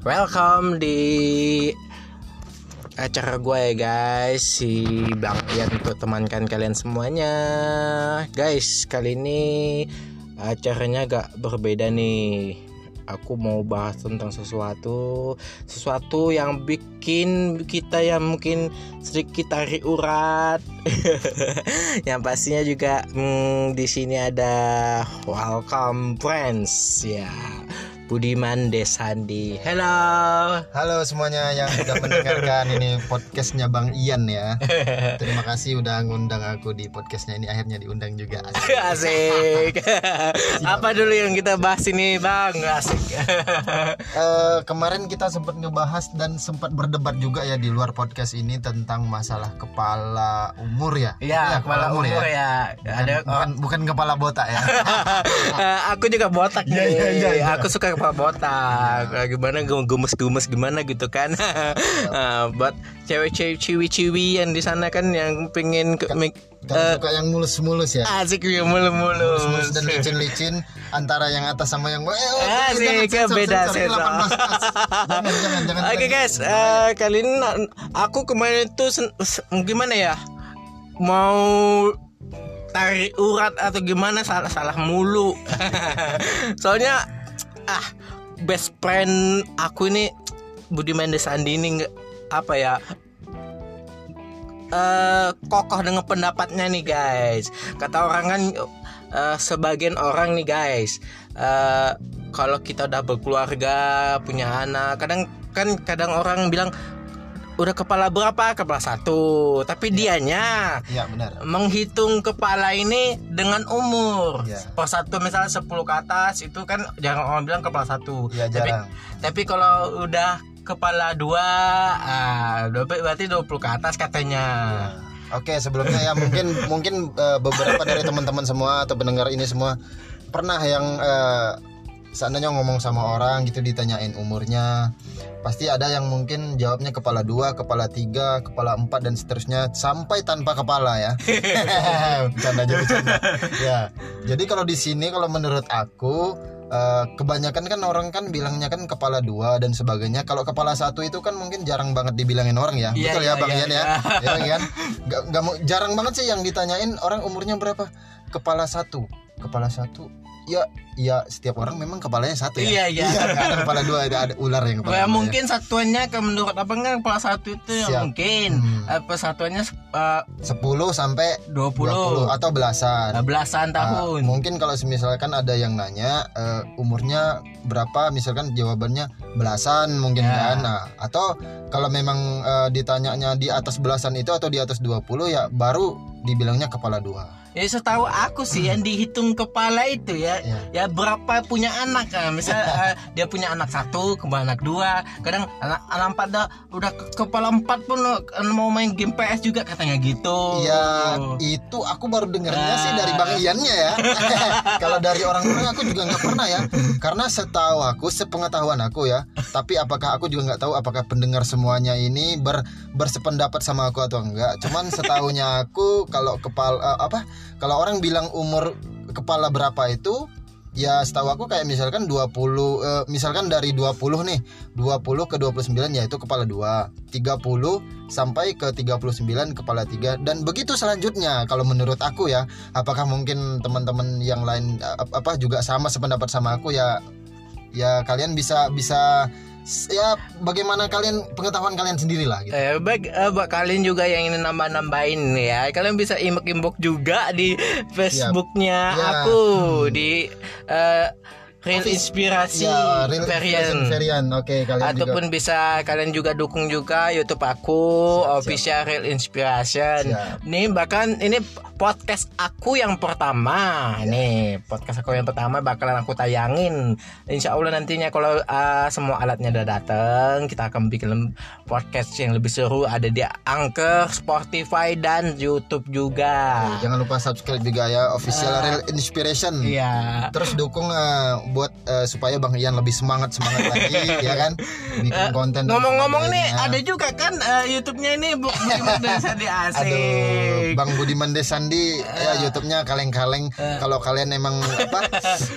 welcome di acara gue ya guys. Si Bang Ian untuk temankan kalian semuanya. Guys kali ini acaranya agak berbeda nih. Aku mau bahas tentang sesuatu sesuatu yang bikin kita yang mungkin sedikit tarik urat. Yang pastinya juga hmm, di sini ada welcome friends ya Budiman Desandi. Halo. Halo semuanya yang sudah mendengarkan ini podcastnya Bang Ian ya. Terima kasih udah ngundang aku di podcastnya ini akhirnya diundang juga. Asik. Asik. Apa dulu yang kita bahas ini Bang? Asik. uh, kemarin kita sempat ngebahas dan sempat berdebat juga ya di luar podcast ini tentang masalah kepala umur ya. Iya, ya, kepala, umur, umur ya. ya. Bukan, Ada bukan, bukan kepala botak ya. aku juga botak ya, ya, ya, ya. Aku suka kepala botak. Nah. gimana? Gemes-gemes gimana gitu kan? Uh, buat cewek-cewek ciwi-ciwi yang di sana kan yang pengen ke, kan, uh, suka yang mulus-mulus ya? asik yang mulus-mulus. Mulus dan licin-licin antara yang atas sama yang eh, oh, asik jangan, beda sensor jangan jangan jangan oke guys uh, kali ini aku kemarin itu gimana ya? Mau tarik urat atau gimana? Salah salah mulu. Soalnya ah best friend aku ini Budiman Desandi ini nggak apa ya? Uh, kokoh dengan pendapatnya nih guys. Kata orang kan uh, sebagian orang nih guys uh, kalau kita udah berkeluarga punya anak kadang kan kadang orang bilang udah kepala berapa kepala satu tapi ya. dianya ya, benar. menghitung kepala ini dengan umur ya. per satu misalnya 10 ke atas itu kan jangan orang bilang kepala satu ya, tapi tapi kalau udah kepala dua ah berarti 20 ke atas katanya ya. Oke sebelumnya ya mungkin mungkin uh, beberapa dari teman-teman semua atau pendengar ini semua pernah yang uh, seandainya ngomong sama orang gitu ditanyain umurnya pasti ada yang mungkin jawabnya kepala dua, kepala tiga, kepala empat dan seterusnya sampai tanpa kepala ya. bercanda aja bercanda. Ya. Jadi kalau di sini kalau menurut aku uh, kebanyakan kan orang kan bilangnya kan kepala dua dan sebagainya. Kalau kepala satu itu kan mungkin jarang banget dibilangin orang ya. Yeah, Betul yeah, ya Bang yeah, Ian yeah. ya. Ya kan? Gak, gak, jarang banget sih yang ditanyain orang umurnya berapa. Kepala satu. Kepala satu ya ya setiap orang memang kepalanya satu ya. Iya iya. iya ada kepala dua ada, ada ular yang kepala. Ya, mungkin ya. satuannya kan menurut apa kan kepala satu itu yang mungkin hmm. apa satuannya uh, 10 sampai 20. 20 atau belasan. Nah, belasan tahun. Nah, mungkin kalau misalkan ada yang nanya uh, umurnya berapa misalkan jawabannya belasan mungkin ya. kan. Nah, atau kalau memang uh, ditanyanya di atas belasan itu atau di atas 20 ya baru dibilangnya kepala dua. Ya setahu aku sih yang dihitung kepala itu ya, ya, ya berapa punya anak kan. Misal uh, dia punya anak satu, kembali anak dua, kadang anak, anak empat dah udah ke, kepala empat pun uh, mau main game PS juga katanya gitu. Ya itu aku baru dengarnya nah. sih dari Bang Iannya ya. Kalau dari orang-orang aku juga nggak pernah ya, karena setahu aku, sepengetahuan aku ya. Tapi apakah aku juga nggak tahu apakah pendengar semuanya ini ber bersependapat sama aku atau enggak. Cuman setahunya aku kalau kepala uh, apa kalau orang bilang umur kepala berapa itu ya setahu aku kayak misalkan 20 eh, misalkan dari 20 nih 20 ke 29 ya itu kepala 2 30 sampai ke 39 kepala 3 dan begitu selanjutnya kalau menurut aku ya apakah mungkin teman-teman yang lain eh, apa juga sama sependapat sama aku ya ya kalian bisa bisa ya bagaimana kalian pengetahuan kalian sendiri lah gitu. Eh, baik eh, buat kalian juga yang ingin nambah-nambahin ya, kalian bisa imbok-imbok juga di Facebooknya ya. aku hmm. di uh, Real. Inspirasi ya, Real Varian. Varian. Oke, okay, kalian Ataupun juga. bisa kalian juga dukung juga YouTube aku siap, Official siap. Real Inspiration. Siap. Nih bahkan ini podcast aku yang pertama ya. nih podcast aku yang pertama bakalan aku tayangin Insya Allah nantinya kalau uh, semua alatnya udah datang kita akan bikin podcast yang lebih seru ada di Anchor, Spotify dan YouTube juga jangan lupa subscribe juga ya official uh, Real Inspiration iya terus dukung uh, buat uh, supaya Bang Ian lebih semangat semangat lagi ya kan bikin uh, konten ngomong-ngomong nih ada juga kan uh, YouTube-nya ini Budiman Desandi asik Aduh, Bang Budiman Desandi Sandi ya YouTube-nya kaleng-kaleng. Kalau kalian emang apa?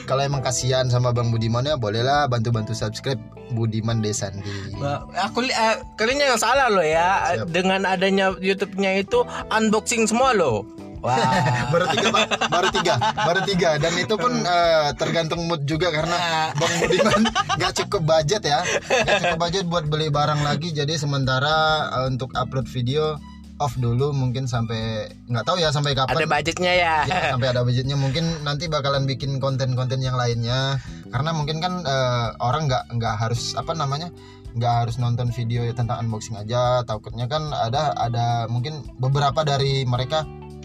kalau emang kasihan sama Bang Budiman ya bolehlah bantu-bantu subscribe Budiman Desandi. Aku eh, kalian yang salah loh ya Siap. dengan adanya YouTube-nya itu unboxing semua loh. Wah. baru tiga pak. Baru tiga. Baru tiga. Dan itu pun eh, tergantung mood juga karena bang Budiman nggak cukup budget ya. Nggak cukup budget buat beli barang lagi. Jadi sementara eh, untuk upload video off dulu mungkin sampai nggak tahu ya sampai ada kapan budgetnya ya. ya, sampai ada budgetnya. Mungkin nanti bakalan bikin konten-konten yang lainnya. Karena mungkin kan eh, orang nggak nggak harus apa namanya nggak harus nonton video tentang unboxing aja. Takutnya kan ada ada mungkin beberapa dari mereka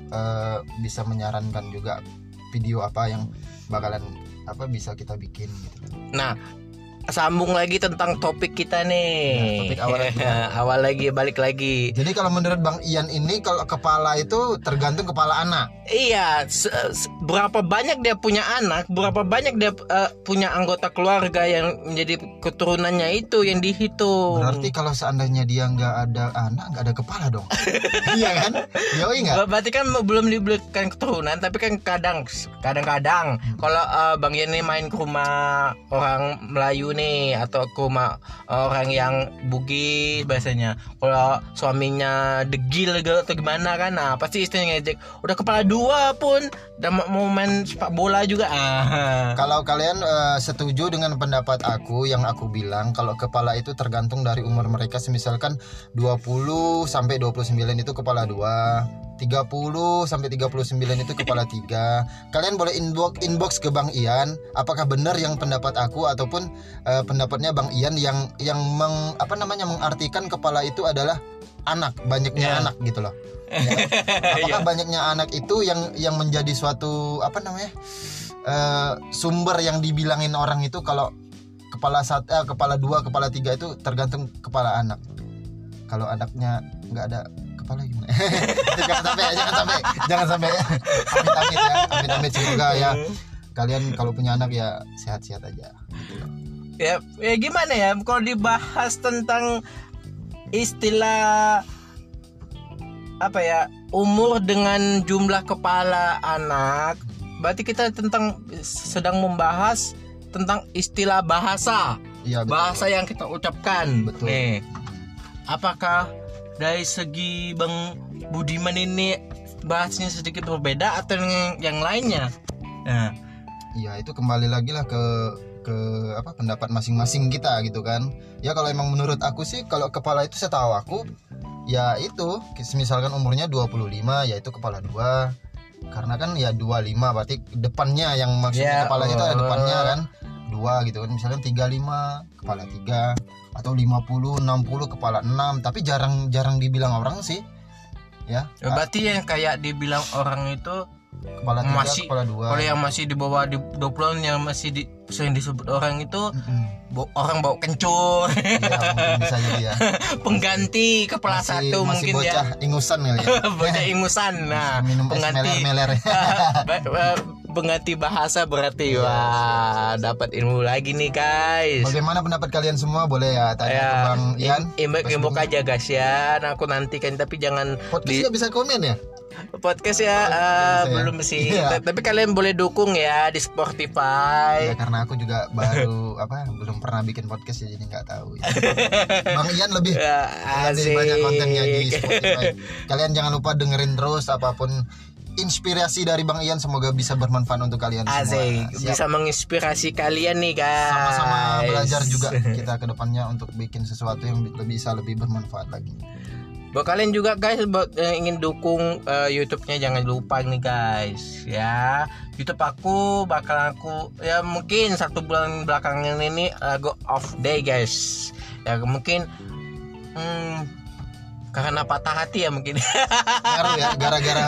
eh, bisa menyarankan juga video apa yang bakalan apa bisa kita bikin gitu. Nah, sambung lagi tentang topik kita nih. Nah, topik awal lagi. awal lagi balik lagi. Jadi kalau menurut Bang Ian ini kalau kepala itu tergantung kepala anak. Iya, se- se- berapa banyak dia punya anak, berapa banyak dia eh, punya anggota keluarga yang menjadi keturunannya itu yang dihitung. Berarti kalau seandainya dia nggak ada anak nggak ada kepala dong. iya kan? Yoi nggak? Ber- Berarti kan belum dibelikan keturunan, tapi kan kadang kadang-kadang Hmm. kalau eh, Bang Ian ini main ke rumah orang Melayu nih atau ke rumah orang yang Bugis biasanya. Kalau suaminya degil gitu atau gimana kan, nah pasti istrinya ngejek, udah kepala dua pun udah mau- main sepak bola juga. Ah. Kalau kalian eh, setuju dengan pendapat aku yang aku bilang kalau kepala itu tergantung dari umur mereka semisalkan 20 sampai 29 itu kepala 2 30 sampai 39 itu kepala 3 Kalian boleh inbox inbox ke Bang Ian apakah benar yang pendapat aku ataupun eh, pendapatnya Bang Ian yang yang meng, apa namanya mengartikan kepala itu adalah anak banyaknya Ya. anak gitu loh. Ya. Apakah banyaknya anak itu yang yang menjadi suatu apa namanya? eh, sumber yang dibilangin orang itu kalau kepala satu eh, kepala dua kepala tiga itu tergantung kepala anak kalau anaknya nggak ada kepala gimana jangan sampai ya, jangan sampai jangan sampai. Amit amit ya amit amit semoga ya. Kalian kalau punya anak ya sehat-sehat aja. Gitu loh. ya, ya gimana ya? Kalau dibahas tentang istilah apa ya? Umur dengan jumlah kepala anak berarti kita tentang sedang membahas tentang istilah bahasa. Iya betul. bahasa yang kita ucapkan. Betul. nih apakah dari segi bang Budiman ini bahasnya sedikit berbeda atau yang, yang lainnya nah Iya itu kembali lagi lah ke ke apa pendapat masing-masing kita gitu kan. Ya kalau emang menurut aku sih kalau kepala itu setahu aku ya itu misalkan umurnya 25 ya itu kepala dua karena kan ya 25 berarti depannya yang Ya, maksudnya kepala itu ada oh. depannya kan dua gitu kan. Misalkan 35 kepala tiga atau 50 60 kepala 6 tapi jarang jarang dibilang orang sih. Ya. Ya, berarti yang kayak dibilang orang itu kepala tiga masih- kepala dua. kalau yang masih di bawah di 20 yang masih di, sering disebut orang itu Mm-mm. bo- orang bawa kencur. Ya bisa jadi ya. Pengganti kepala masih, satu masih mungkin bocah ya. ingusan kali ya. Bocah ingusan. Nah minum pengganti. meler-meler. Ba- ba- pengganti bahasa berarti. Iya, wah dapat ilmu lagi nih guys. Bagaimana pendapat kalian semua? Boleh ya tanya ya ke Bang Ian. imbek imbek aja guys ya. Nah, aku nantikan tapi jangan podcast di bisa komen ya? Podcast ya Oh, bisa ya? belum sih. Ta- tapi kalian boleh dukung ya di Spotify. Ya karena aku juga baru apa belum pernah bikin podcast ya jadi nggak tahu ya. Bang Ian lebih Ya, lebih banyak kontennya di. Spotify. Kalian jangan lupa dengerin terus apa pun inspirasi dari Bang Ian semoga bisa bermanfaat untuk kalian semua Siap. bisa menginspirasi kalian nih guys. sama-sama belajar juga kita ke depannya untuk bikin sesuatu yang bi- bisa lebih bermanfaat lagi Buat kalian juga guys, buat yang ingin dukung eh, YouTube-nya jangan lupa nih guys, ya. YouTube aku bakal aku ya mungkin satu bulan belakangan ini eh, go off day guys. Ya mungkin hmm, karena patah hati ya mungkin. ngaruh ya gara-gara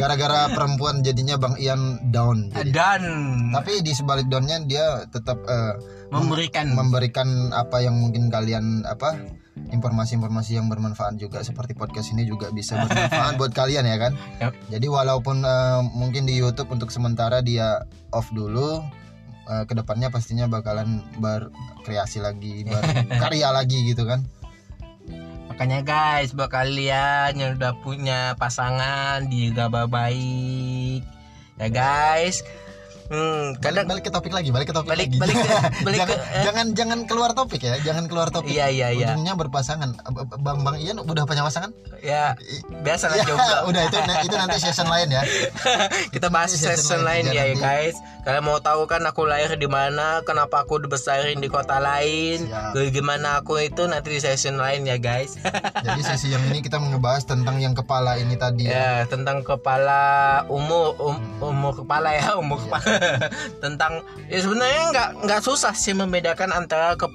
gara-gara perempuan jadinya Bang Ian down jadi. Dan tapi di sebalik downnya dia tetap eh, memberikan memberikan apa yang mungkin kalian apa informasi-informasi yang bermanfaat juga seperti podcast ini juga bisa bermanfaat buat kalian ya kan Yap. jadi walaupun eh, mungkin di YouTube untuk sementara dia off dulu eh, ke depannya pastinya bakalan berkreasi lagi berkarya lagi gitu kan Makanya guys, buat kalian yang udah punya pasangan dijaga baik. Ya guys. Hmm, Balik, kadang balik ke topik lagi, balik ke topik Balik- lagi. balik ke- balik jangan, ke- eh. jangan jangan keluar topik ya, jangan keluar topik. Iya, iya, iya. Ujungnya berpasangan. Bang Bang Ian udah punya pasangan? ya biasa lah Ya, jomblo. udah itu itu nanti season lain ya. Kita bahas Itu season season lain ya, nanti. guys. Kalian mau tahu kan aku lahir di mana, kenapa aku dibesarin di kota lain, Siap. gimana aku itu nanti di season lain ya, guys. Jadi sesi yang ini kita ngebahas tentang yang kepala ini tadi ya. ya, tentang kepala umur um- umur kepala ya, umur Iya. kepala. tentang ya sebenarnya nggak nggak susah sih membedakan antara ke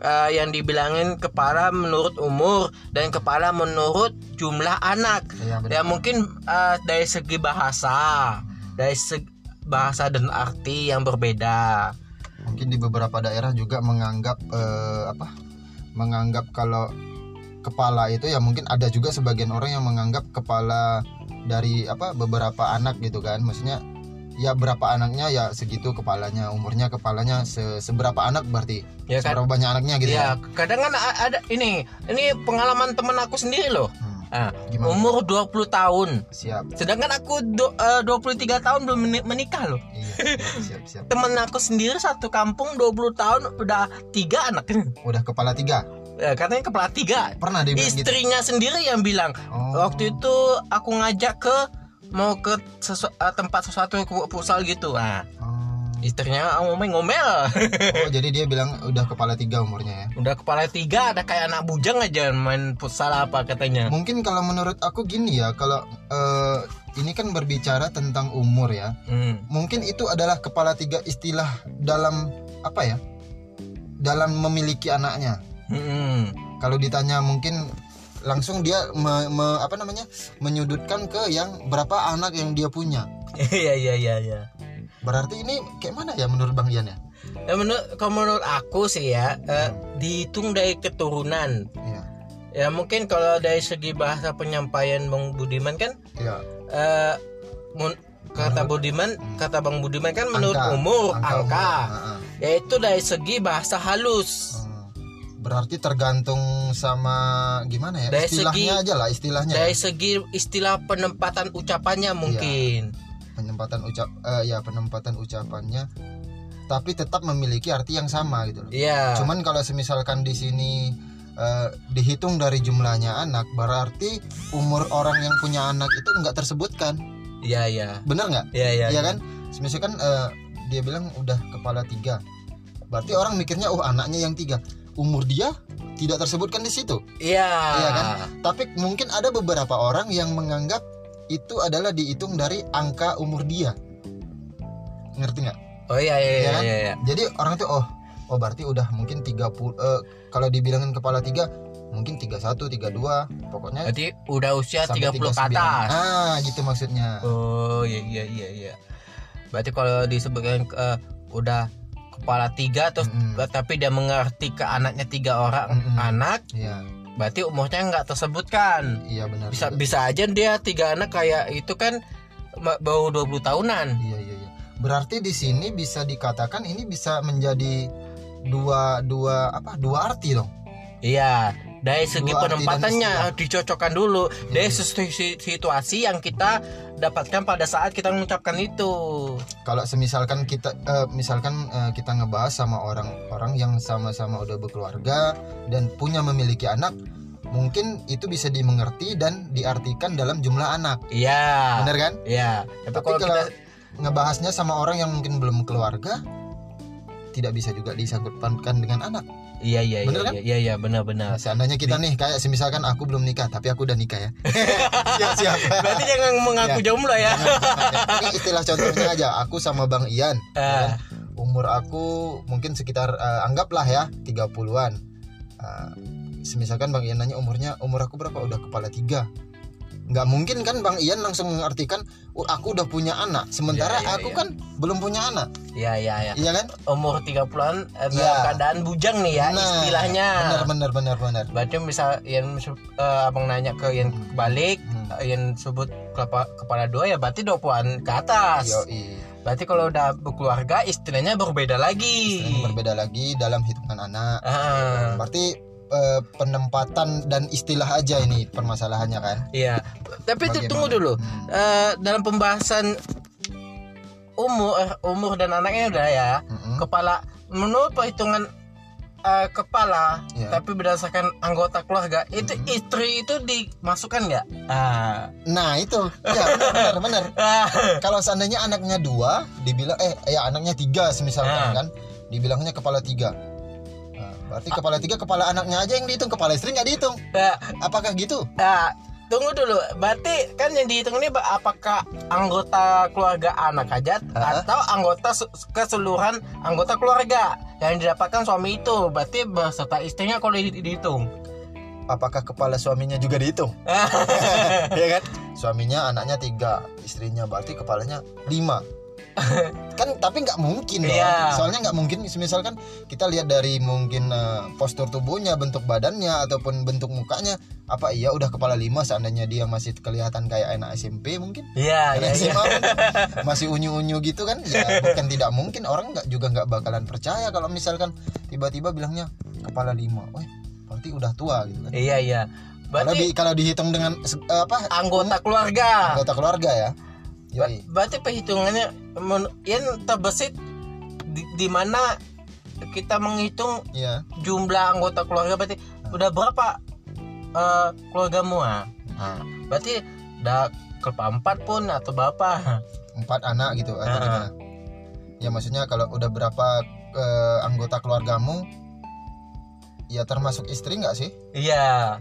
eh, yang dibilangin kepala menurut umur dan kepala menurut jumlah anak. Benar. Ya mungkin eh, dari segi bahasa, dari segi bahasa dan arti yang berbeda. Mungkin di beberapa daerah juga menganggap eh, apa? Menganggap kalau kepala itu ya mungkin ada juga sebagian orang yang menganggap kepala dari apa beberapa anak gitu kan. Maksudnya ya berapa anaknya ya segitu kepalanya, umurnya kepalanya se- seberapa anak berarti. Ya kan? Seberapa banyak anaknya gitu Ya, ya. kadang kan ada ini, ini pengalaman temen aku sendiri loh. Hmm, Ah, Gimana? umur 20 tahun. Siap. Sedangkan aku do, eh, 23 tahun belum meni- menikah loh. Iya, siap, siap. Temen aku sendiri satu kampung 20 tahun udah tiga anak. Udah kepala tiga. Ya, katanya kepala tiga. Pernah dia gitu. Istrinya sendiri yang bilang, Oh. waktu itu aku ngajak ke mau ke sesu- eh, tempat sesuatu ke pusal gitu. Nah, Oh. istrinya ngomel-ngomel. Oh, jadi dia bilang udah kepala tiga umurnya ya. udah kepala tiga ada kayak anak bujang aja main futsal apa katanya. Mungkin kalau menurut aku gini ya, kalau eh, ini kan berbicara tentang umur ya. Hmm. Mungkin itu adalah kepala tiga istilah dalam apa ya? Dalam memiliki anaknya. Hmm. Kalau ditanya mungkin langsung dia me- me- apa namanya? menyudutkan ke yang berapa anak yang dia punya. Iya iya iya iya. Berarti ini kayak mana ya menurut Bang Ian ya? Ya, menurut kalau menurut aku sih ya eh, dihitung dari keturunan. Iya. Ya mungkin kalau dari segi bahasa penyampaian Bang Budiman kan Iya. eh, mun- kata Budiman kata Bang Budiman kan menurut Angka. umur Angka angka, umur. Heeh. yaitu dari segi bahasa halus. Berarti tergantung sama gimana ya? Dari istilahnya segi- aja lah istilahnya. Dari ya. segi istilah penempatan ucapannya mungkin. Penempatan ucap eh, ya penempatan ucapannya tapi tetap memiliki arti yang sama gitu loh. Iya. Cuman kalau semisalkan di sini eh, dihitung dari jumlahnya anak berarti umur orang yang punya anak itu nggak tersebutkan. Iya iya. Bener nggak? Iya iya. Iya kan? Misalkan eh, dia bilang udah kepala tiga, berarti orang mikirnya oh anaknya yang tiga, umur dia tidak tersebutkan di situ. Iya. Iya kan? Tapi mungkin ada beberapa orang yang menganggap itu adalah dihitung dari angka umur dia. Ngerti nggak? Oh iya iya Iya iya kan? iya. iya. Jadi orang tuh oh oh berarti udah mungkin 30 eh, kalau dibilangin kepala tiga mungkin 31, 32, pokoknya Berarti udah usia sampai 30 ke 39. atas. Ah, gitu maksudnya. Oh iya iya iya iya. Berarti kalau disebutkan eh, udah kepala tiga terus Mm-mm. tapi dia mengerti ke anaknya tiga orang Mm-mm. anak, Iya, berarti umurnya nggak tersebutkan. iya benar. Bisa juga. bisa aja dia tiga anak kayak itu kan baru 20 tahunan. Iya, iya, iya. Berarti di sini bisa dikatakan ini bisa menjadi dua dua apa? Dua arti dong. Iya. Dari segi Dua penempatannya harus dicocokkan dulu dari sesuai si- situasi yang kita dapatkan pada saat kita mengucapkan itu. Kalau semisalkan kita eh, misalkan eh, kita ngebahas sama orang-orang yang sama-sama udah berkeluarga dan punya memiliki anak, mungkin itu bisa dimengerti dan diartikan dalam jumlah anak. Iya. Bener kan? Iya. Tapi, Tapi kalau kalau kita ngebahasnya sama orang yang mungkin belum keluarga, tidak bisa juga disangkutkan dengan anak. Iya iya Bener iya, kan? iya iya benar benar. Nah, seandainya kita nih kayak semisalkan aku belum nikah tapi aku udah nikah ya. siap siap. Berarti jangan mengaku Ya. jomblo ya. Ini istilah contohnya aja. Aku sama Bang Ian. ya Ah. kan? Umur aku mungkin sekitar eh, anggaplah ya 30-an. Eh, semisalkan Bang Ian nanya umurnya, umur aku berapa? Udah kepala tiga. Nggak mungkin kan Bang Ian langsung mengartikan, oh, aku udah punya anak. Sementara Iya, iya, aku iya. kan belum punya anak. Iya iya iya. Iya kan? Umur 30-an eh, Iya. keadaan bujang nih ya Nah, istilahnya. Benar benar benar benar. Berarti misal yang eh, abang nanya ke yang Hmm. balik Hmm. eh, yang sebut kepala, kepala dua ya berarti 20-an ke atas. Yoi. Berarti kalau udah berkeluarga istilahnya berbeda lagi. Istilahnya berbeda lagi dalam hitungan anak. Ah. Berarti eh, penempatan dan istilah aja ini permasalahannya kan. Iya. Tapi itu Bagaimana? tunggu dulu. Hmm. Eh, dalam pembahasan umur eh, umur dan anaknya udah ya. Mm-mm. Kepala menurut perhitungan eh, kepala Iya. tapi berdasarkan anggota keluarga itu Mm-mm. istri itu dimasukkan nggak? Ah. Nah itu, ya benar benar. Ah. Kalau seandainya anaknya dua, dibilang eh ya anaknya tiga misalkan Ah. kan, dibilangnya kepala tiga. Berarti kepala tiga kepala anaknya aja yang dihitung, kepala istri nggak dihitung. Nah, Apakah gitu? nah, tunggu dulu. Berarti kan yang dihitung ini apakah anggota keluarga anak aja atau anggota se- keseluruhan anggota keluarga yang didapatkan suami itu? Berarti beserta istrinya kalau di- dihitung. Apakah kepala suaminya juga dihitung? ya kan? Suaminya anaknya tiga, istrinya berarti kepalanya lima. kan tapi nggak mungkin dong. Iya. Soalnya nggak mungkin. Misalkan kita lihat dari mungkin eh, postur tubuhnya, bentuk badannya ataupun bentuk mukanya, apa iya udah kepala lima seandainya dia masih kelihatan kayak anak SMP mungkin? Iya, iya, iya. SMA mungkin masih unyu-unyu gitu kan? Ya bukan tidak mungkin orang nggak juga nggak bakalan percaya kalau misalkan tiba-tiba bilangnya kepala lima. Oh, berarti udah tua gitu kan? Iya, iya. Kalau Berarti di kalau dihitung dengan eh, apa anggota keluarga. anggota keluarga ya. Yoi. berarti perhitungannya yang terbesit di, di mana kita menghitung Iya. jumlah anggota keluarga berarti udah berapa eh, keluargamu ah? Nah, berarti udah keempat pun atau berapa? Empat anak gitu atau gimana? Ya maksudnya kalau udah berapa eh, anggota keluargamu ya termasuk istri nggak sih? Iya.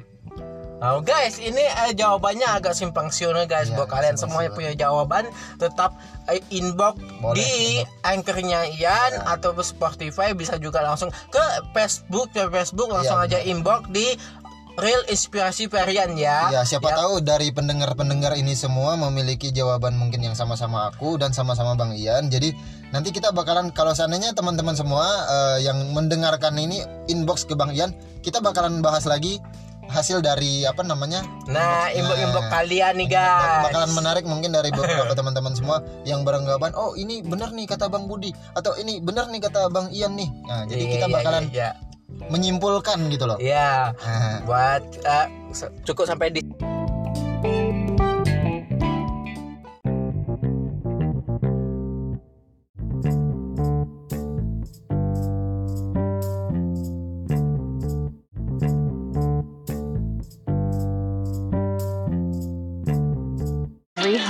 Nah, guys, ini eh, jawabannya agak simpang siur guys. Iya, Buat kalian semua yang punya jawaban, tetap eh, inbox Boleh, di inbox. anchornya Ian Ya. atau Spotify bisa juga langsung ke Facebook ke Facebook langsung Iya, aja inbox di Real Inspirasi Varian ya. Ya siapa tahu dari pendengar-pendengar ini semua memiliki jawaban mungkin yang sama-sama aku dan sama-sama Bang Ian. Jadi nanti kita bakalan kalau seandainya teman-teman semua eh, yang mendengarkan ini inbox ke Bang Ian, kita bakalan bahas lagi hasil dari apa namanya? Nah, inbox-inbox kalian nih, guys. Bakalan menarik mungkin dari beberapa teman-teman semua yang beranggapan, oh ini benar nih kata Bang Budi atau ini benar nih kata Bang Ian nih. Nah, jadi Iya, kita iya, bakalan iya, menyimpulkan gitu loh. iya. Iya. Nah, Buat se- cukup sampai di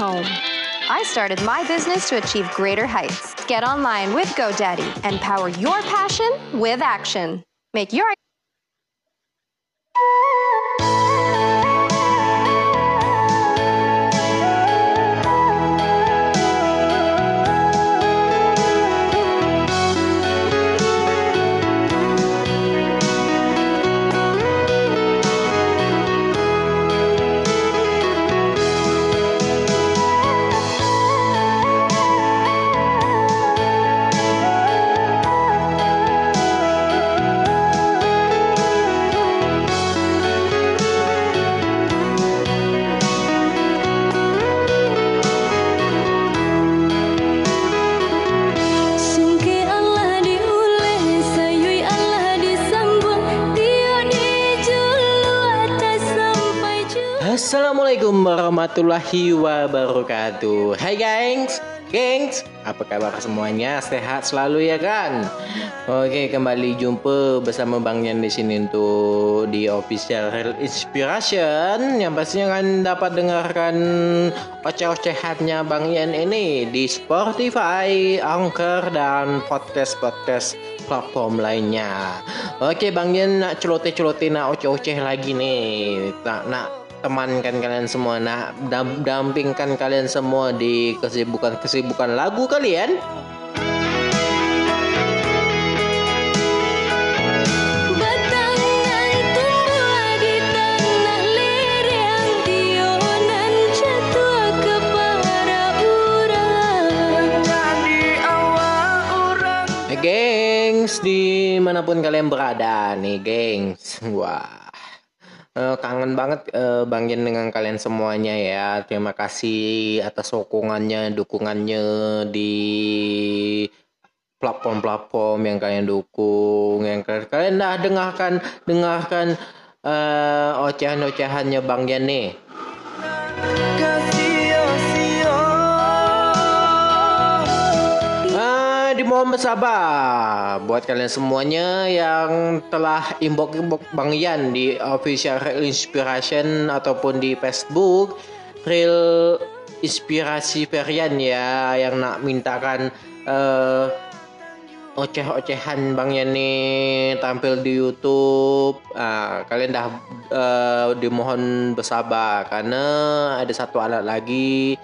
Rehome. I started my business to achieve greater heights. Get online with GoDaddy and power your passion with action. Make your warahmatullahi wabarakatuh Hai gengs Gengs Apa kabar semuanya Sehat selalu ya kan Oke kembali jumpa bersama Bang Yan di sini untuk di official Real Inspiration yang pastinya kan dapat dengarkan oceh-ocehannya Bang Yan ini di Spotify, Anchor dan podcast-podcast platform lainnya. Oke Bang Yan nak celoteh-celoteh nak oceh-oceh lagi nih. Tak nak temankan kalian semua nak dam- dampingkan kalian semua di kesibukan-kesibukan lagu kalian. Eh, gengs, di mana pun kalian berada nih, gengs. Wah, Eh, kangen banget eh, Bang Yen dengan kalian semuanya ya. Terima kasih atas sokongannya, dukungannya di platform-platform yang kalian dukung, yang kalian, kalian dah dengarkan dengarkan eh, ocehan-ocehannya Bang nih. Dimohon bersabar buat kalian semuanya yang telah inbox-inbox Bang Yan di official Real Inspiration ataupun di Facebook Real Inspirasi Perian ya yang nak mintakan eh, oceh-ocehan Bang Yan nih tampil di YouTube. Ah, kalian dah eh, dimohon bersabar karena ada satu alat lagi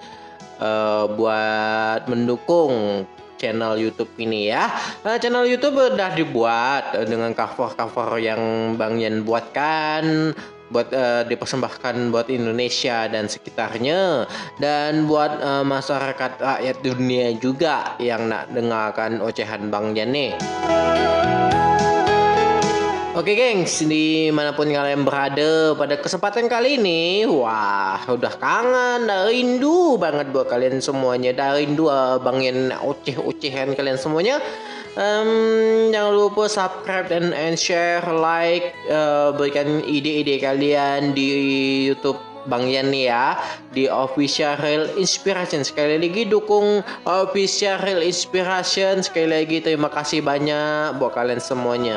eh, buat mendukung channel YouTube ini ya. Nah, channel YouTube udah dibuat eh, dengan cover-cover yang Bang Yan buatkan buat eh, dipersembahkan buat Indonesia dan sekitarnya dan buat eh, masyarakat rakyat dunia juga yang nak dengarkan ocehan Bang Yan nih. Oke gengs, di mana pun kalian berada pada kesempatan kali ini Wah, udah kangen, dah rindu banget buat kalian semuanya. Dah rindu uh, Bang Yan oceh-ocehan kalian semuanya. Em, Jangan lupa subscribe dan, and share, like uh, Berikan ide-ide kalian di Youtube Bang Yan ya. Di Official Real Inspiration. Sekali lagi dukung Official Real Inspiration. Sekali lagi terima kasih banyak buat kalian semuanya.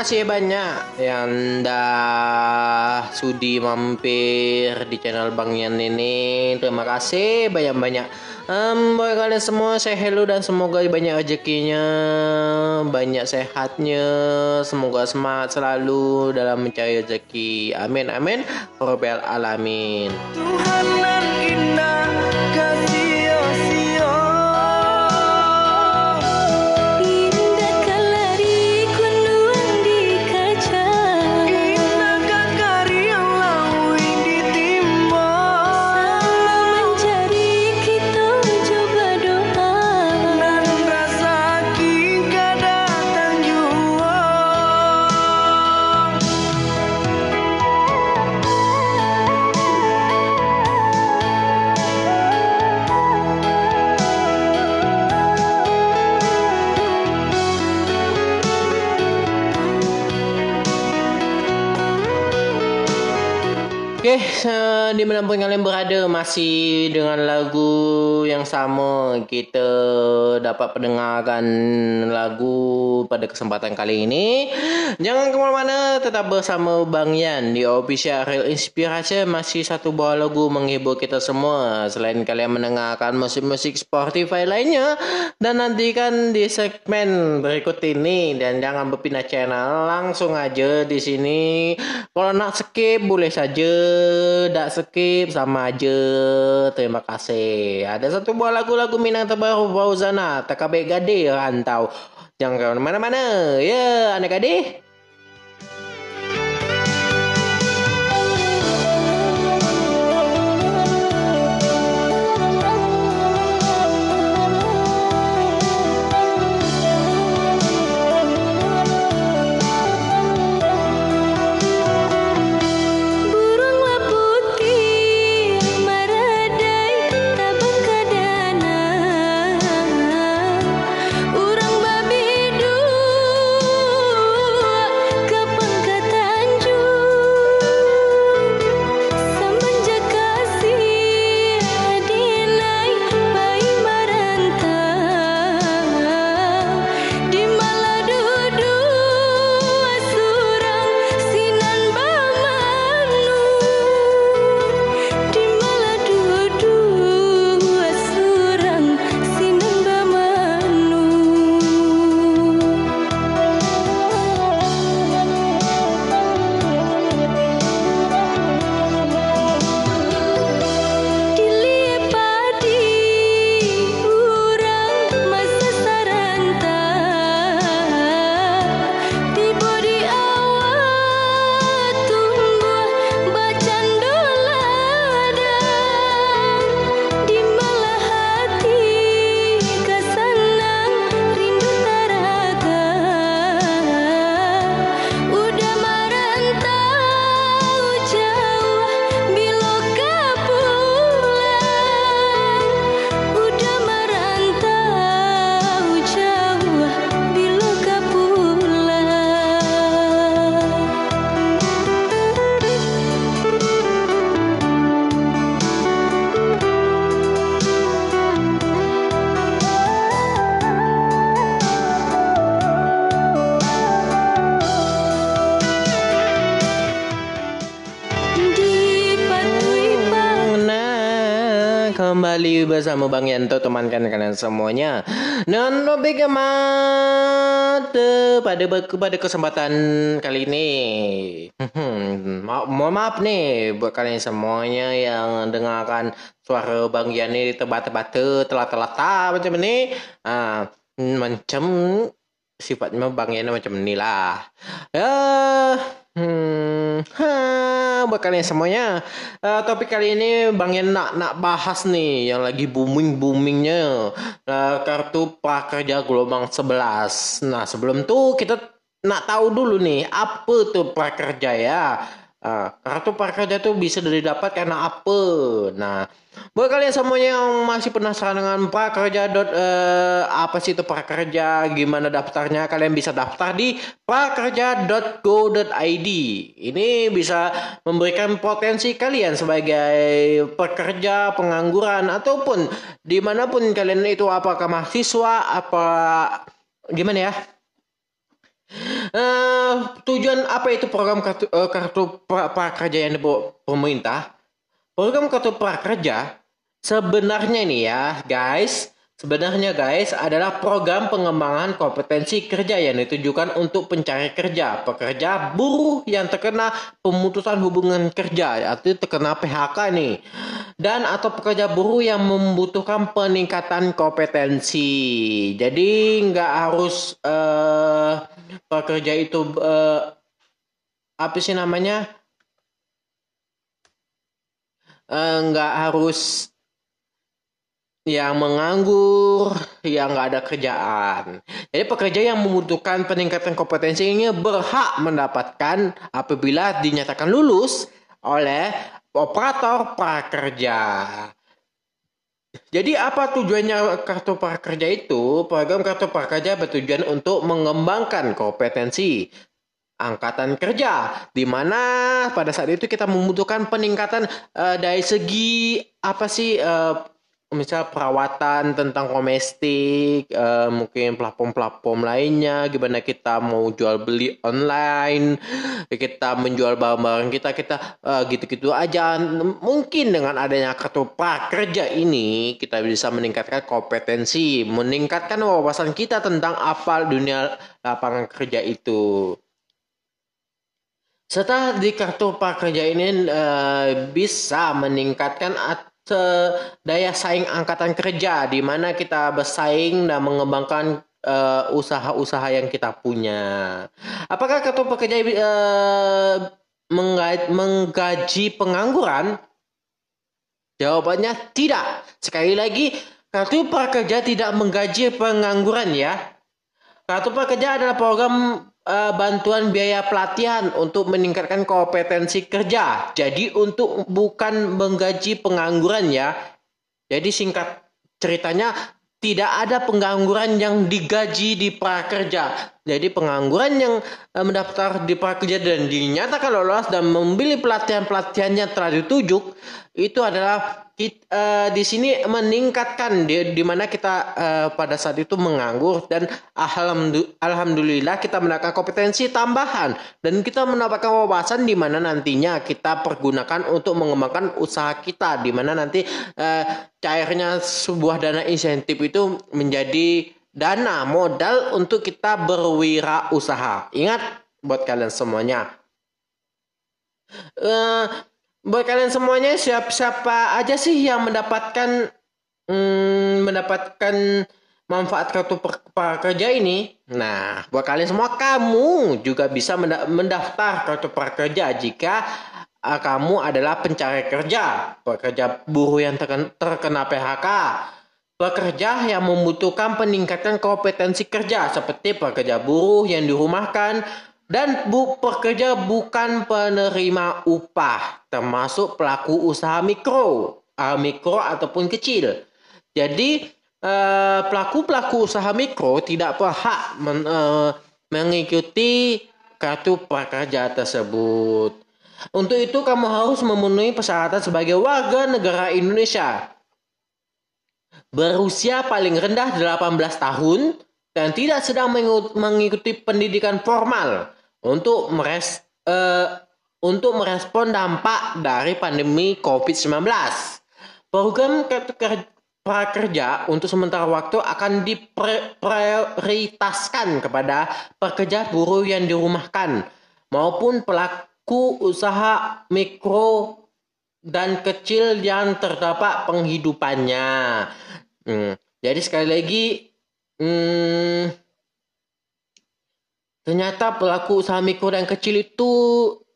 Kasih banyak yang dah sudi mampir di channel Bang Yan ini. Terima kasih banyak-banyak. Um, buat kalian semua saya hello dan semoga banyak rezekinya, banyak sehatnya, semoga semangat selalu dalam mencari rezeki. Amin amin. Robbal alamin. Indah Oke, eh, di mana pun kalian berada masih dengan lagu yang sama kita dapat pendengarkan lagu pada kesempatan kali ini. Jangan ke mana-mana, tetap bersama Bang Yan di Official Real Inspiration masih satu buah lagu menghibur kita semua. Selain kalian mendengarkan musik-musik Spotify lainnya dan nantikan di segmen berikut ini dan jangan berpindah channel langsung aja di sini. Kalau nak skip boleh saja, tak skip sama aja. Terima kasih. Ada satu buah lagu-lagu Minang terbaru Fauzana, Takabek Gade Rantau. Jangan ke mana-mana. Ya, anak adik. Kembali bersama Bang Yanto temankan kalian semuanya. Dan topik mata pada pada kesempatan kali ini. Hmm, ma- maaf nih buat kalian semuanya yang dengarkan suara Bang Yan ini tebak-tebak telat-telat macam ini. Ah, macam sifatnya Bang Yan macam inilah. Ya, hmm, ha, buat kalian semuanya. Eh, topik kali ini Bang Yan nak nak bahas nih yang lagi booming boomingnya kartu prakerja gelombang 11. Nah sebelum tuh kita nak tahu dulu nih apa tuh prakerja ya. Ah, kartu prakerja tuh bisa didapat karena apa? Nah, buat kalian semuanya yang masih penasaran dengan prakerja dot eh, apa sih itu prakerja, gimana daftarnya, kalian bisa daftar di prakerja.go.id. Ini bisa memberikan potensi kalian sebagai pekerja, pengangguran ataupun di mana pun kalian itu apakah mahasiswa apa gimana ya? Eh, tujuan apa itu program kartu, eh, kartu pra- prakerja yang dibawa pemerintah? Program kartu prakerja sebenarnya nih ya, guys. Sebenarnya guys adalah program pengembangan kompetensi kerja yang ditujukan untuk pencari kerja, pekerja buruh yang terkena pemutusan hubungan kerja atau terkena PHK nih. Dan atau pekerja buruh yang membutuhkan peningkatan kompetensi. Jadi nggak harus eh, pekerja itu eh, apa sih namanya? Eh, nggak harus yang menganggur, yang nggak ada kerjaan. Jadi pekerja yang membutuhkan peningkatan kompetensi ini berhak mendapatkan apabila dinyatakan lulus oleh operator prakerja. Jadi apa tujuannya kartu prakerja itu? Program kartu prakerja bertujuan untuk mengembangkan kompetensi angkatan kerja di mana pada saat itu kita membutuhkan peningkatan eh, dari segi apa sih eh, misal perawatan tentang domestik eh, mungkin platform-platform lainnya gimana kita mau jual beli online kita menjual barang-barang kita kita eh, gitu-gitu aja. Mungkin dengan adanya kartu prakerja ini kita bisa meningkatkan kompetensi meningkatkan wawasan kita tentang apa dunia lapangan kerja itu. Setelah di kartu prakerja ini eh, bisa meningkatkan at- daya saing angkatan kerja di mana kita bersaing dan mengembangkan eh, usaha-usaha yang kita punya. Apakah kartu eh, mengga- menggaji pengangguran? Jawabannya tidak. Sekali lagi, kartu prakerja tidak menggaji pengangguran ya. Kartu prakerja adalah program eh, bantuan biaya pelatihan untuk meningkatkan kompetensi kerja. Jadi untuk bukan menggaji pengangguran ya. Jadi singkat ceritanya tidak ada pengangguran yang digaji di prakerja. Jadi pengangguran yang eh, mendaftar di prakerja dan dinyatakan lolos dan membeli pelatihan-pelatihan yang telah ditujuk itu adalah kit- eh, di sini meningkatkan di, di mana kita eh, pada saat itu menganggur dan alhamdu- alhamdulillah kita mendapatkan kompetensi tambahan dan kita mendapatkan wawasan di mana nantinya kita pergunakan untuk mengembangkan usaha kita di mana nanti cairnya sebuah dana insentif itu menjadi dana modal untuk kita berwirausaha. Ingat buat kalian semuanya. Eh, buat kalian semuanya siapa siapa aja sih yang mendapatkan hmm, mendapatkan manfaat kartu prakerja ini? Nah, buat kalian semua kamu juga bisa menda- mendaftar kartu prakerja jika uh, kamu adalah pencari kerja, pekerja buruh yang terken- terkena PHK, pekerja yang membutuhkan peningkatan kompetensi kerja seperti pekerja buruh yang dirumahkan dan bu pekerja bukan penerima upah termasuk pelaku usaha mikro, uh, mikro ataupun kecil. Jadi eh, pelaku-pelaku usaha mikro tidak berhak men- eh, mengikuti kartu prakerja tersebut. Untuk itu kamu harus memenuhi persyaratan sebagai warga negara Indonesia. Berusia paling rendah 18 tahun dan tidak sedang mengikuti pendidikan formal untuk meres eh, untuk merespon dampak dari pandemi COVID-19. program prakerja untuk sementara waktu akan diprioritaskan kepada pekerja buruh yang dirumahkan maupun pelaku usaha mikro dan kecil yang terdapat penghidupannya. Hmm, jadi sekali lagi, hmm, ternyata pelaku usaha mikro dan kecil itu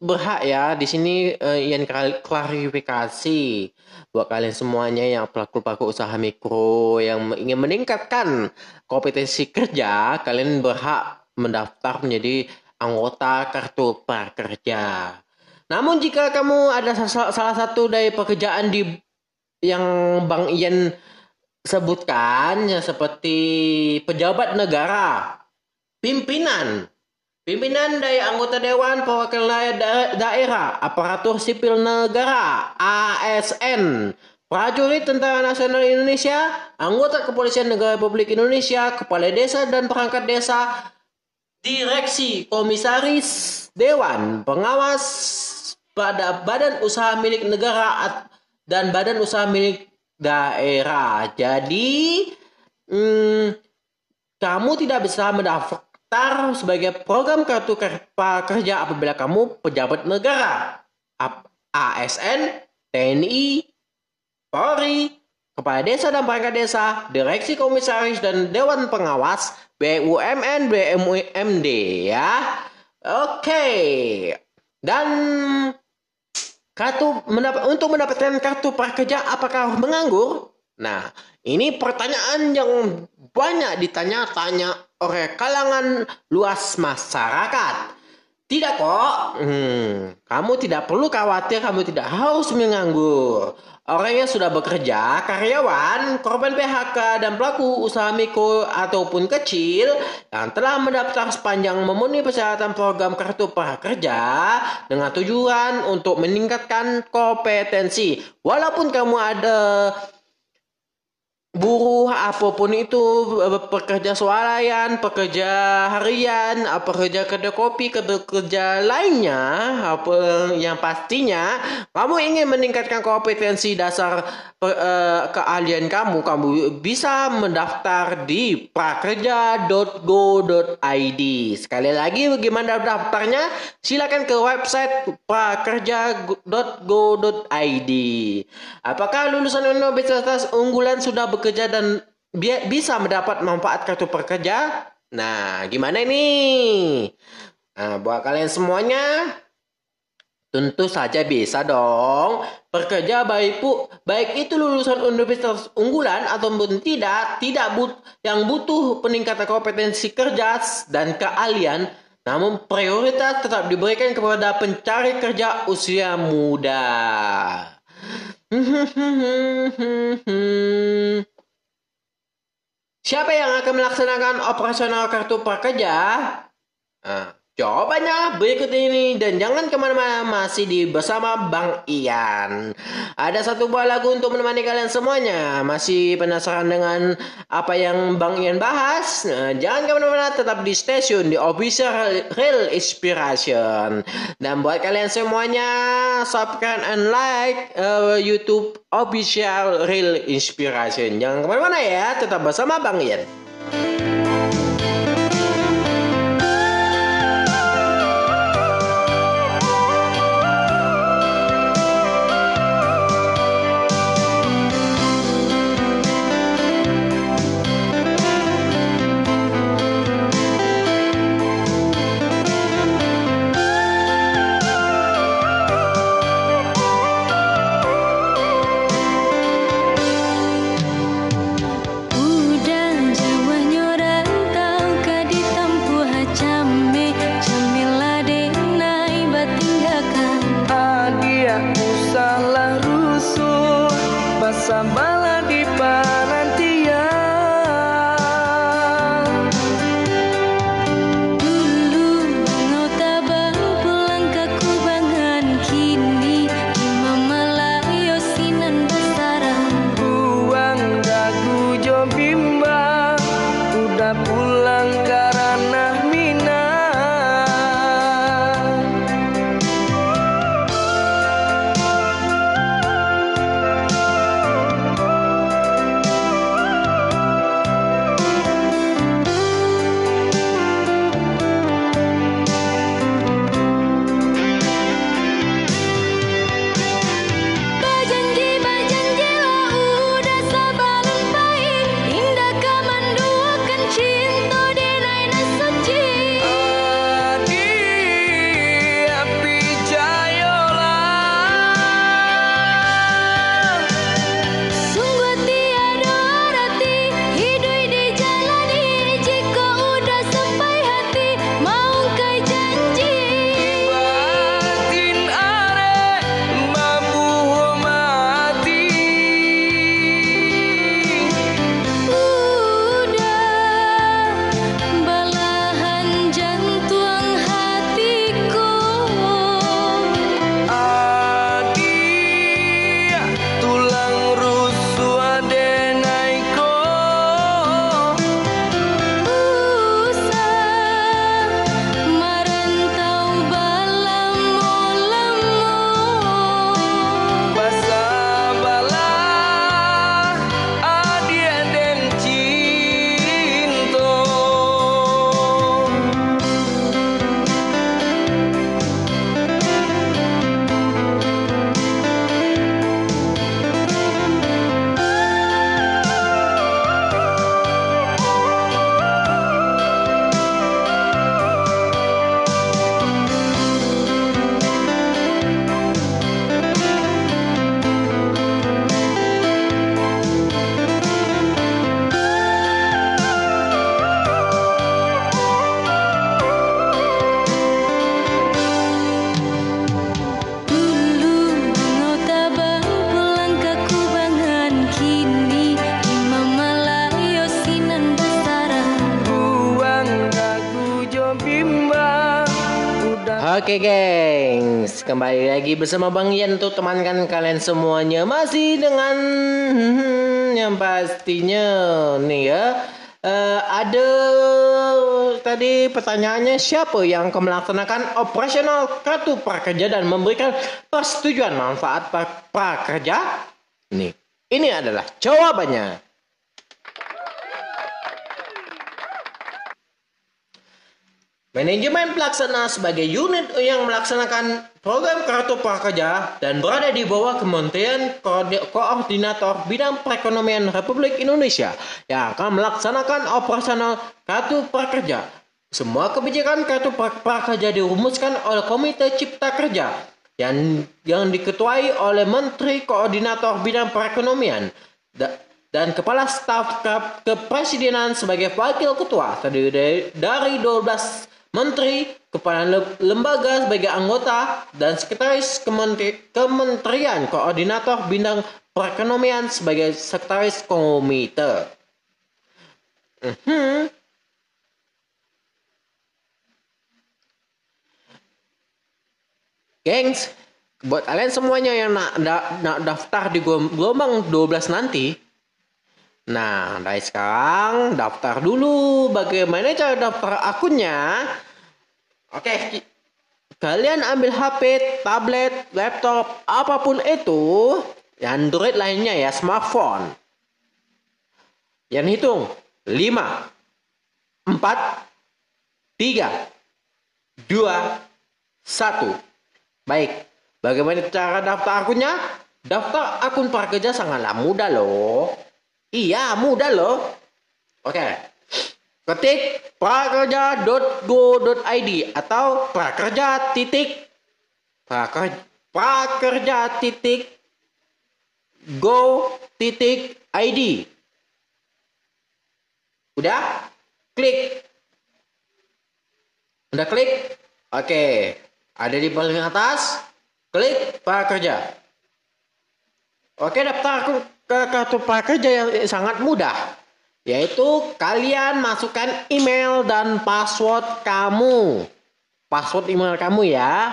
berhak ya. Di sini eh, yang klarifikasi buat kalian semuanya yang pelaku-pelaku usaha mikro yang ingin meningkatkan kompetensi kerja, kalian berhak mendaftar menjadi anggota kartu prakerja. Namun jika kamu ada sa- salah satu dari pekerjaan di yang Bang Ian sebutkan ya seperti pejabat negara, pimpinan, pimpinan dari anggota dewan perwakilan da- daerah, aparatur sipil negara, ASN, prajurit Tentara Nasional Indonesia, anggota Kepolisian Negara Republik Indonesia, kepala desa dan perangkat desa, direksi, komisaris, dewan, pengawas pada badan usaha milik negara dan badan usaha milik daerah. Jadi, hmm, kamu tidak bisa mendaftar sebagai program kartu ker- prakerja apabila kamu pejabat negara, ASN, TNI, Polri, Kepala Desa dan Perangkat Desa, Direksi Komisaris dan Dewan Pengawas, BUMN, BUMD ya. Oke. Dan kartu mendap- untuk mendapatkan kartu prakerja apakah menganggur? Nah, ini pertanyaan yang banyak ditanya-tanya oleh kalangan luas masyarakat. Tidak kok. Hmm, kamu tidak perlu khawatir, kamu tidak harus menganggur. Orang yang sudah bekerja, karyawan, korban PHK, dan pelaku usaha mikro ataupun kecil yang telah mendaftar sepanjang memenuhi persyaratan program kartu prakerja dengan tujuan untuk meningkatkan kompetensi. Walaupun kamu ada buruh apa pun itu eh, pekerja swalayan, pekerja harian, eh, pekerja kedai kopi, pekerja lainnya apa yang pastinya kamu ingin meningkatkan kompetensi dasar eh, keahlian kamu, kamu bisa mendaftar di prakerja.go.id. Sekali lagi bagaimana daftarnya? Silakan ke website prakerja.go.id. Apakah lulusan universitas unggulan sudah bekerja dan bi- bisa mendapat manfaat kartu pekerja? Nah, gimana ini? Nah, buat kalian semuanya, tentu saja bisa dong. Pekerja baik pu, baik itu lulusan universitas unggulan ataupun tidak, tidak but, yang butuh peningkatan kompetensi kerja dan keahlian, namun prioritas tetap diberikan kepada pencari kerja usia muda. Siapa yang akan melaksanakan operasional kartu prakerja? Nah, jawabannya berikut ini dan jangan ke mana-mana masih di bersama Bang Ian. Ada satu buah lagu untuk menemani kalian semuanya. Masih penasaran dengan apa yang Bang Ian bahas? Nah, jangan ke mana-mana tetap di stasiun di official Real Inspiration. Dan buat kalian semuanya subscribe and like uh, YouTube official Real Inspiration. Jangan ke mana-mana ya, tetap bersama Bang Ian. Oke gengs, kembali lagi bersama Bang Ian untuk temankan kalian semuanya masih dengan hmm, yang pastinya nih ya eh, ada tadi pertanyaannya siapa yang akan melaksanakan operasional kartu prakerja dan memberikan persetujuan manfaat pra- prakerja? Nih, ini adalah jawabannya. Manajemen pelaksana sebagai unit yang melaksanakan program kartu prakerja dan berada di bawah Kementerian Koordi- Koordinator Bidang Perekonomian Republik Indonesia yang akan melaksanakan operasional kartu prakerja. Semua kebijakan kartu pra- prakerja dirumuskan oleh Komite Cipta Kerja yang yang diketuai oleh Menteri Koordinator Bidang Perekonomian Da- dan Kepala Staf Ke- Kepresidenan sebagai Wakil Ketua terdiri dari 12 Menteri, Kepala Le- Lembaga sebagai anggota, dan Sekretaris Kementri- Kementerian Koordinator Bidang Perekonomian sebagai Sekretaris Komite. Mhm. Gengs, buat kalian semuanya yang nak, da- nak daftar di gel- gelombang 12 nanti, nah dari sekarang daftar dulu. Bagaimana cara daftar akunnya? Oke, kalian ambil HP, tablet, laptop, apa pun itu, Android lainnya ya, smartphone. Yang hitung 5 4 3 2 1 Baik, bagaimana cara daftar akunnya? Daftar akun prakerja sangatlah mudah loh. Iya, mudah loh. Oke. Ketik prakerja.go.id atau prakerja titik prakerja, prakerja titik go titik id. Udah? Klik. Udah klik? Oke. Ada di paling atas. Klik prakerja. Oke, daftar ke kartu prakerja yang sangat mudah. Yaitu kalian masukkan email dan password kamu. Password email kamu ya.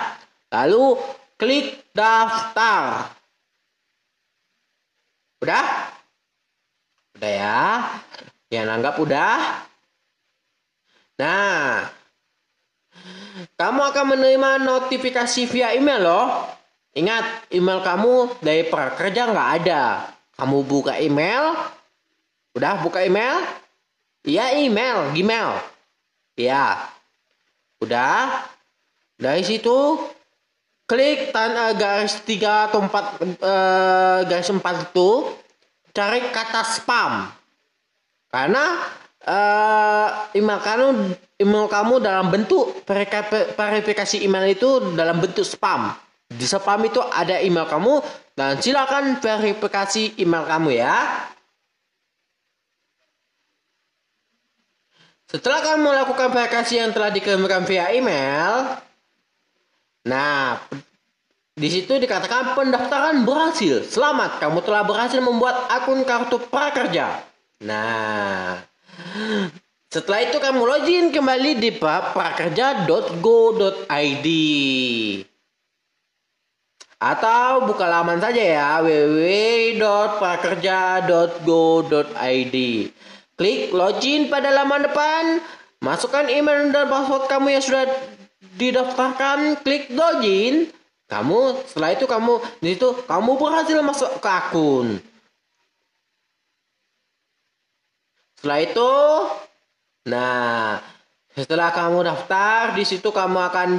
Lalu klik daftar. Udah? Udah ya? Yang anggap udah? Nah, kamu akan menerima notifikasi via email loh. Ingat, email kamu dari prakerja nggak ada. Kamu buka email, udah buka email? Iya email, Gmail. Iya. Udah. Dari situ klik tanda garis 3 atau 4 eh, garis 4 itu cari kata spam. Karena eh, email kamu email kamu dalam bentuk verifikasi email itu dalam bentuk spam. Di spam itu ada email kamu dan silakan verifikasi email kamu ya. Setelah kamu melakukan verifikasi yang telah dikirimkan via email, nah di situ dikatakan pendaftaran berhasil. Selamat, kamu telah berhasil membuat akun kartu prakerja. Nah, setelah itu kamu login kembali di pra- prakerja.go.id atau buka laman saja ya www.prakerja.go.id. Klik login pada laman depan, masukkan email dan password kamu yang sudah didaftarkan, klik login. Kamu setelah itu kamu di situ kamu berhasil masuk ke akun. Setelah itu, nah setelah kamu daftar di situ kamu akan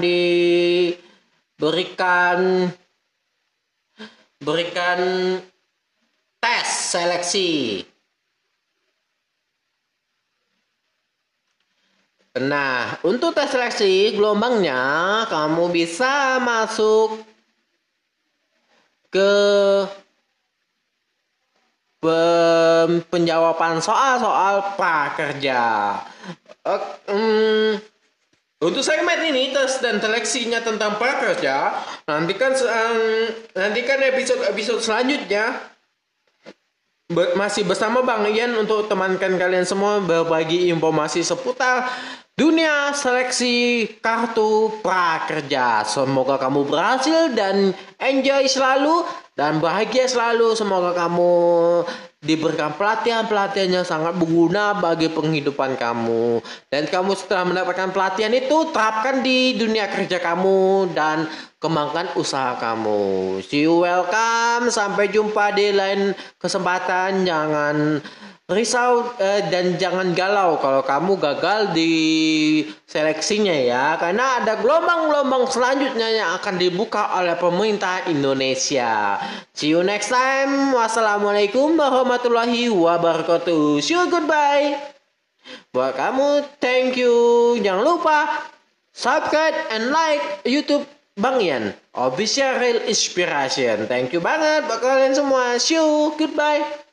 diberikan berikan tes seleksi. Nah, untuk tes seleksi gelombangnya kamu bisa masuk ke penjawaban soal-soal prakerja. Ok, hmm, untuk segmen ini tes dan seleksinya tentang prakerja, nantikan se- em, nantikan episode-episode selanjutnya Be- masih bersama Bang Ian untuk temankan kalian semua berbagi informasi seputar dunia seleksi kartu prakerja. Semoga kamu berhasil dan enjoy selalu dan bahagia selalu. Semoga kamu diberikan pelatihan-pelatihan yang sangat berguna bagi penghidupan kamu. Dan kamu setelah mendapatkan pelatihan itu terapkan di dunia kerja kamu dan kembangkan usaha kamu. See you welcome. Sampai jumpa di lain kesempatan. Jangan risau eh, dan jangan galau kalau kamu gagal di seleksinya ya karena ada gelombang-gelombang selanjutnya yang akan dibuka oleh pemerintah Indonesia. See you next time. Wassalamualaikum warahmatullahi wabarakatuh. See you goodbye. Buat kamu thank you. Jangan lupa subscribe and like YouTube Bang Ian Official Real Inspiration. Thank you banget buat kalian semua. See you. Goodbye.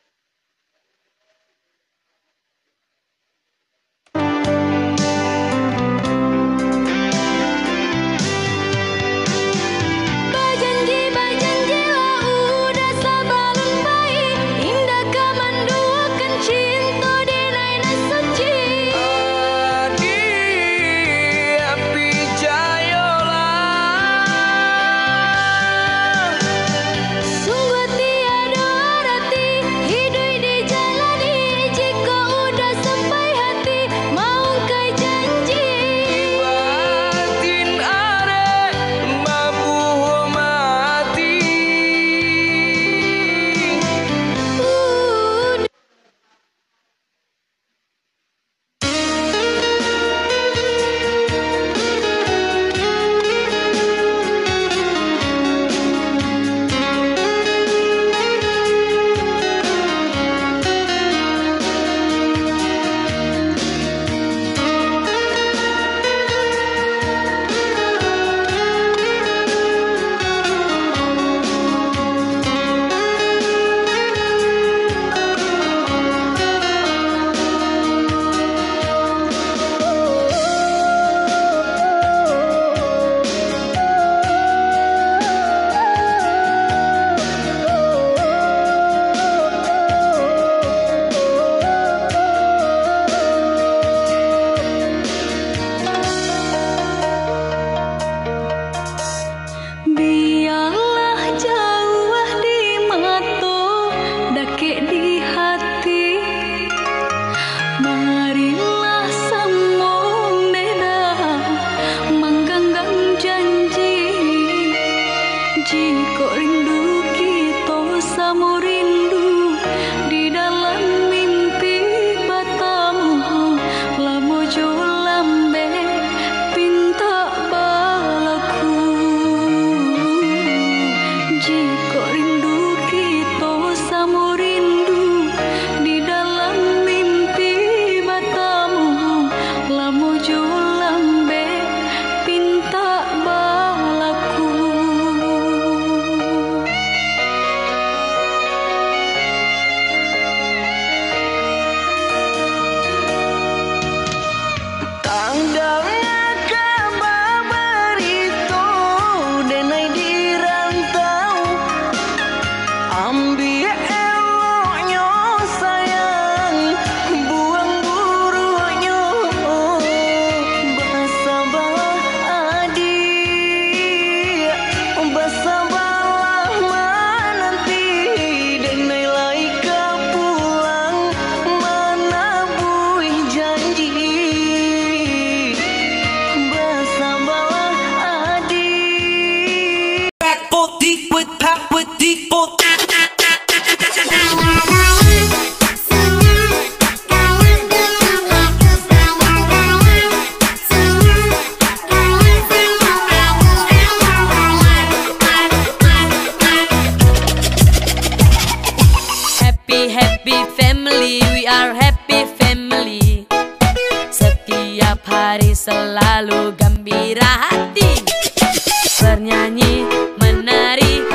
selalu gembira hati. Bernyanyi, menari,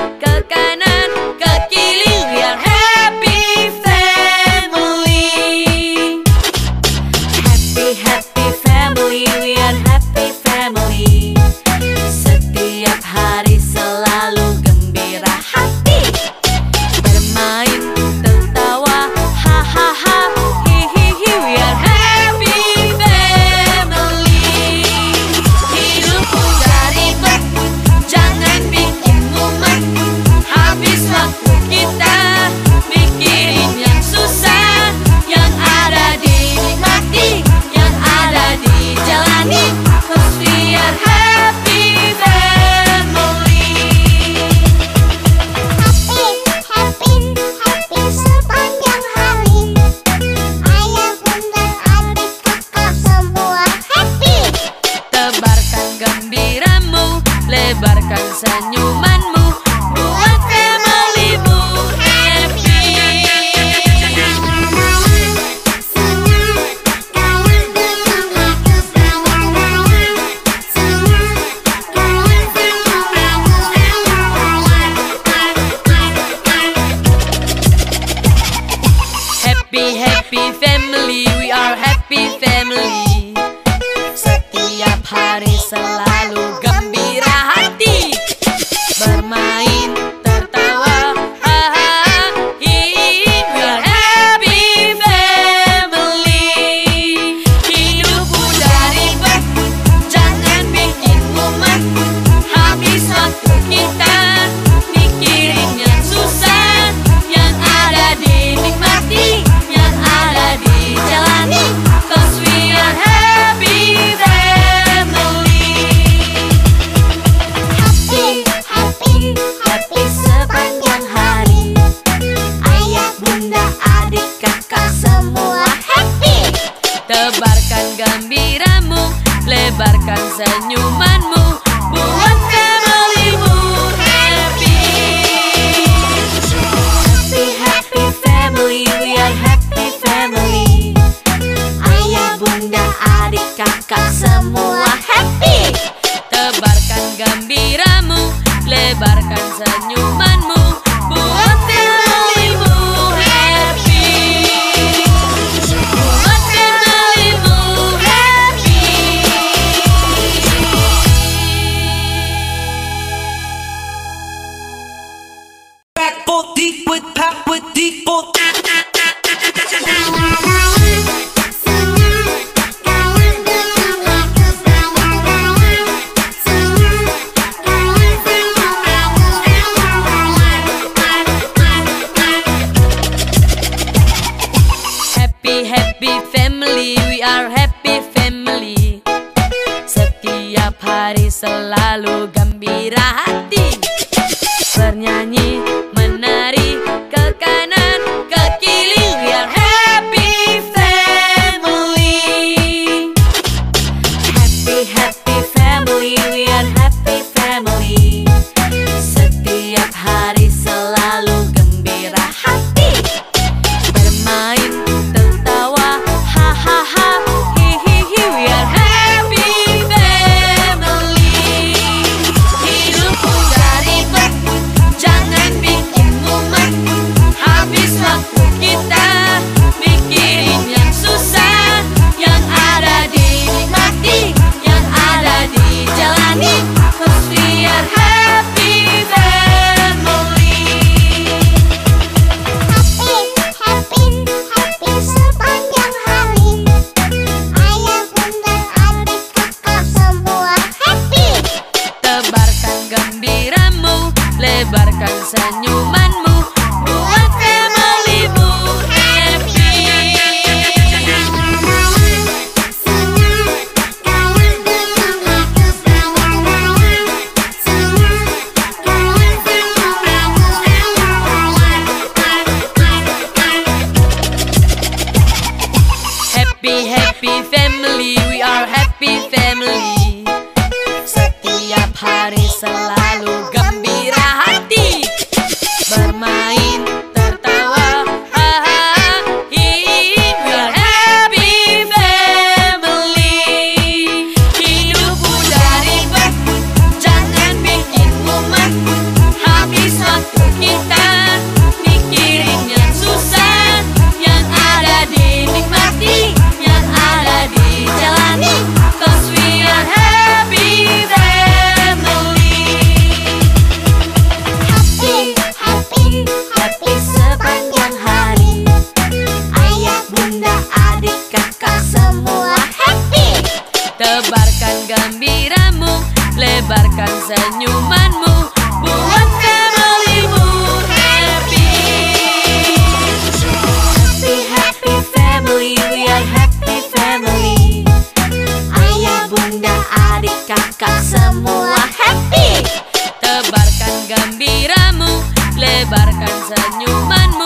bunda, adik, kakak semua? Happy! Tebarkan gembiramu, lebarkan senyumanmu Buat familymu happy. Happy, happy family, we are happy family. Ayah, bunda, adik, kakak semua? Happy! Tebarkan gembiramu, lebarkan senyumanmu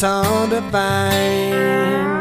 so divine.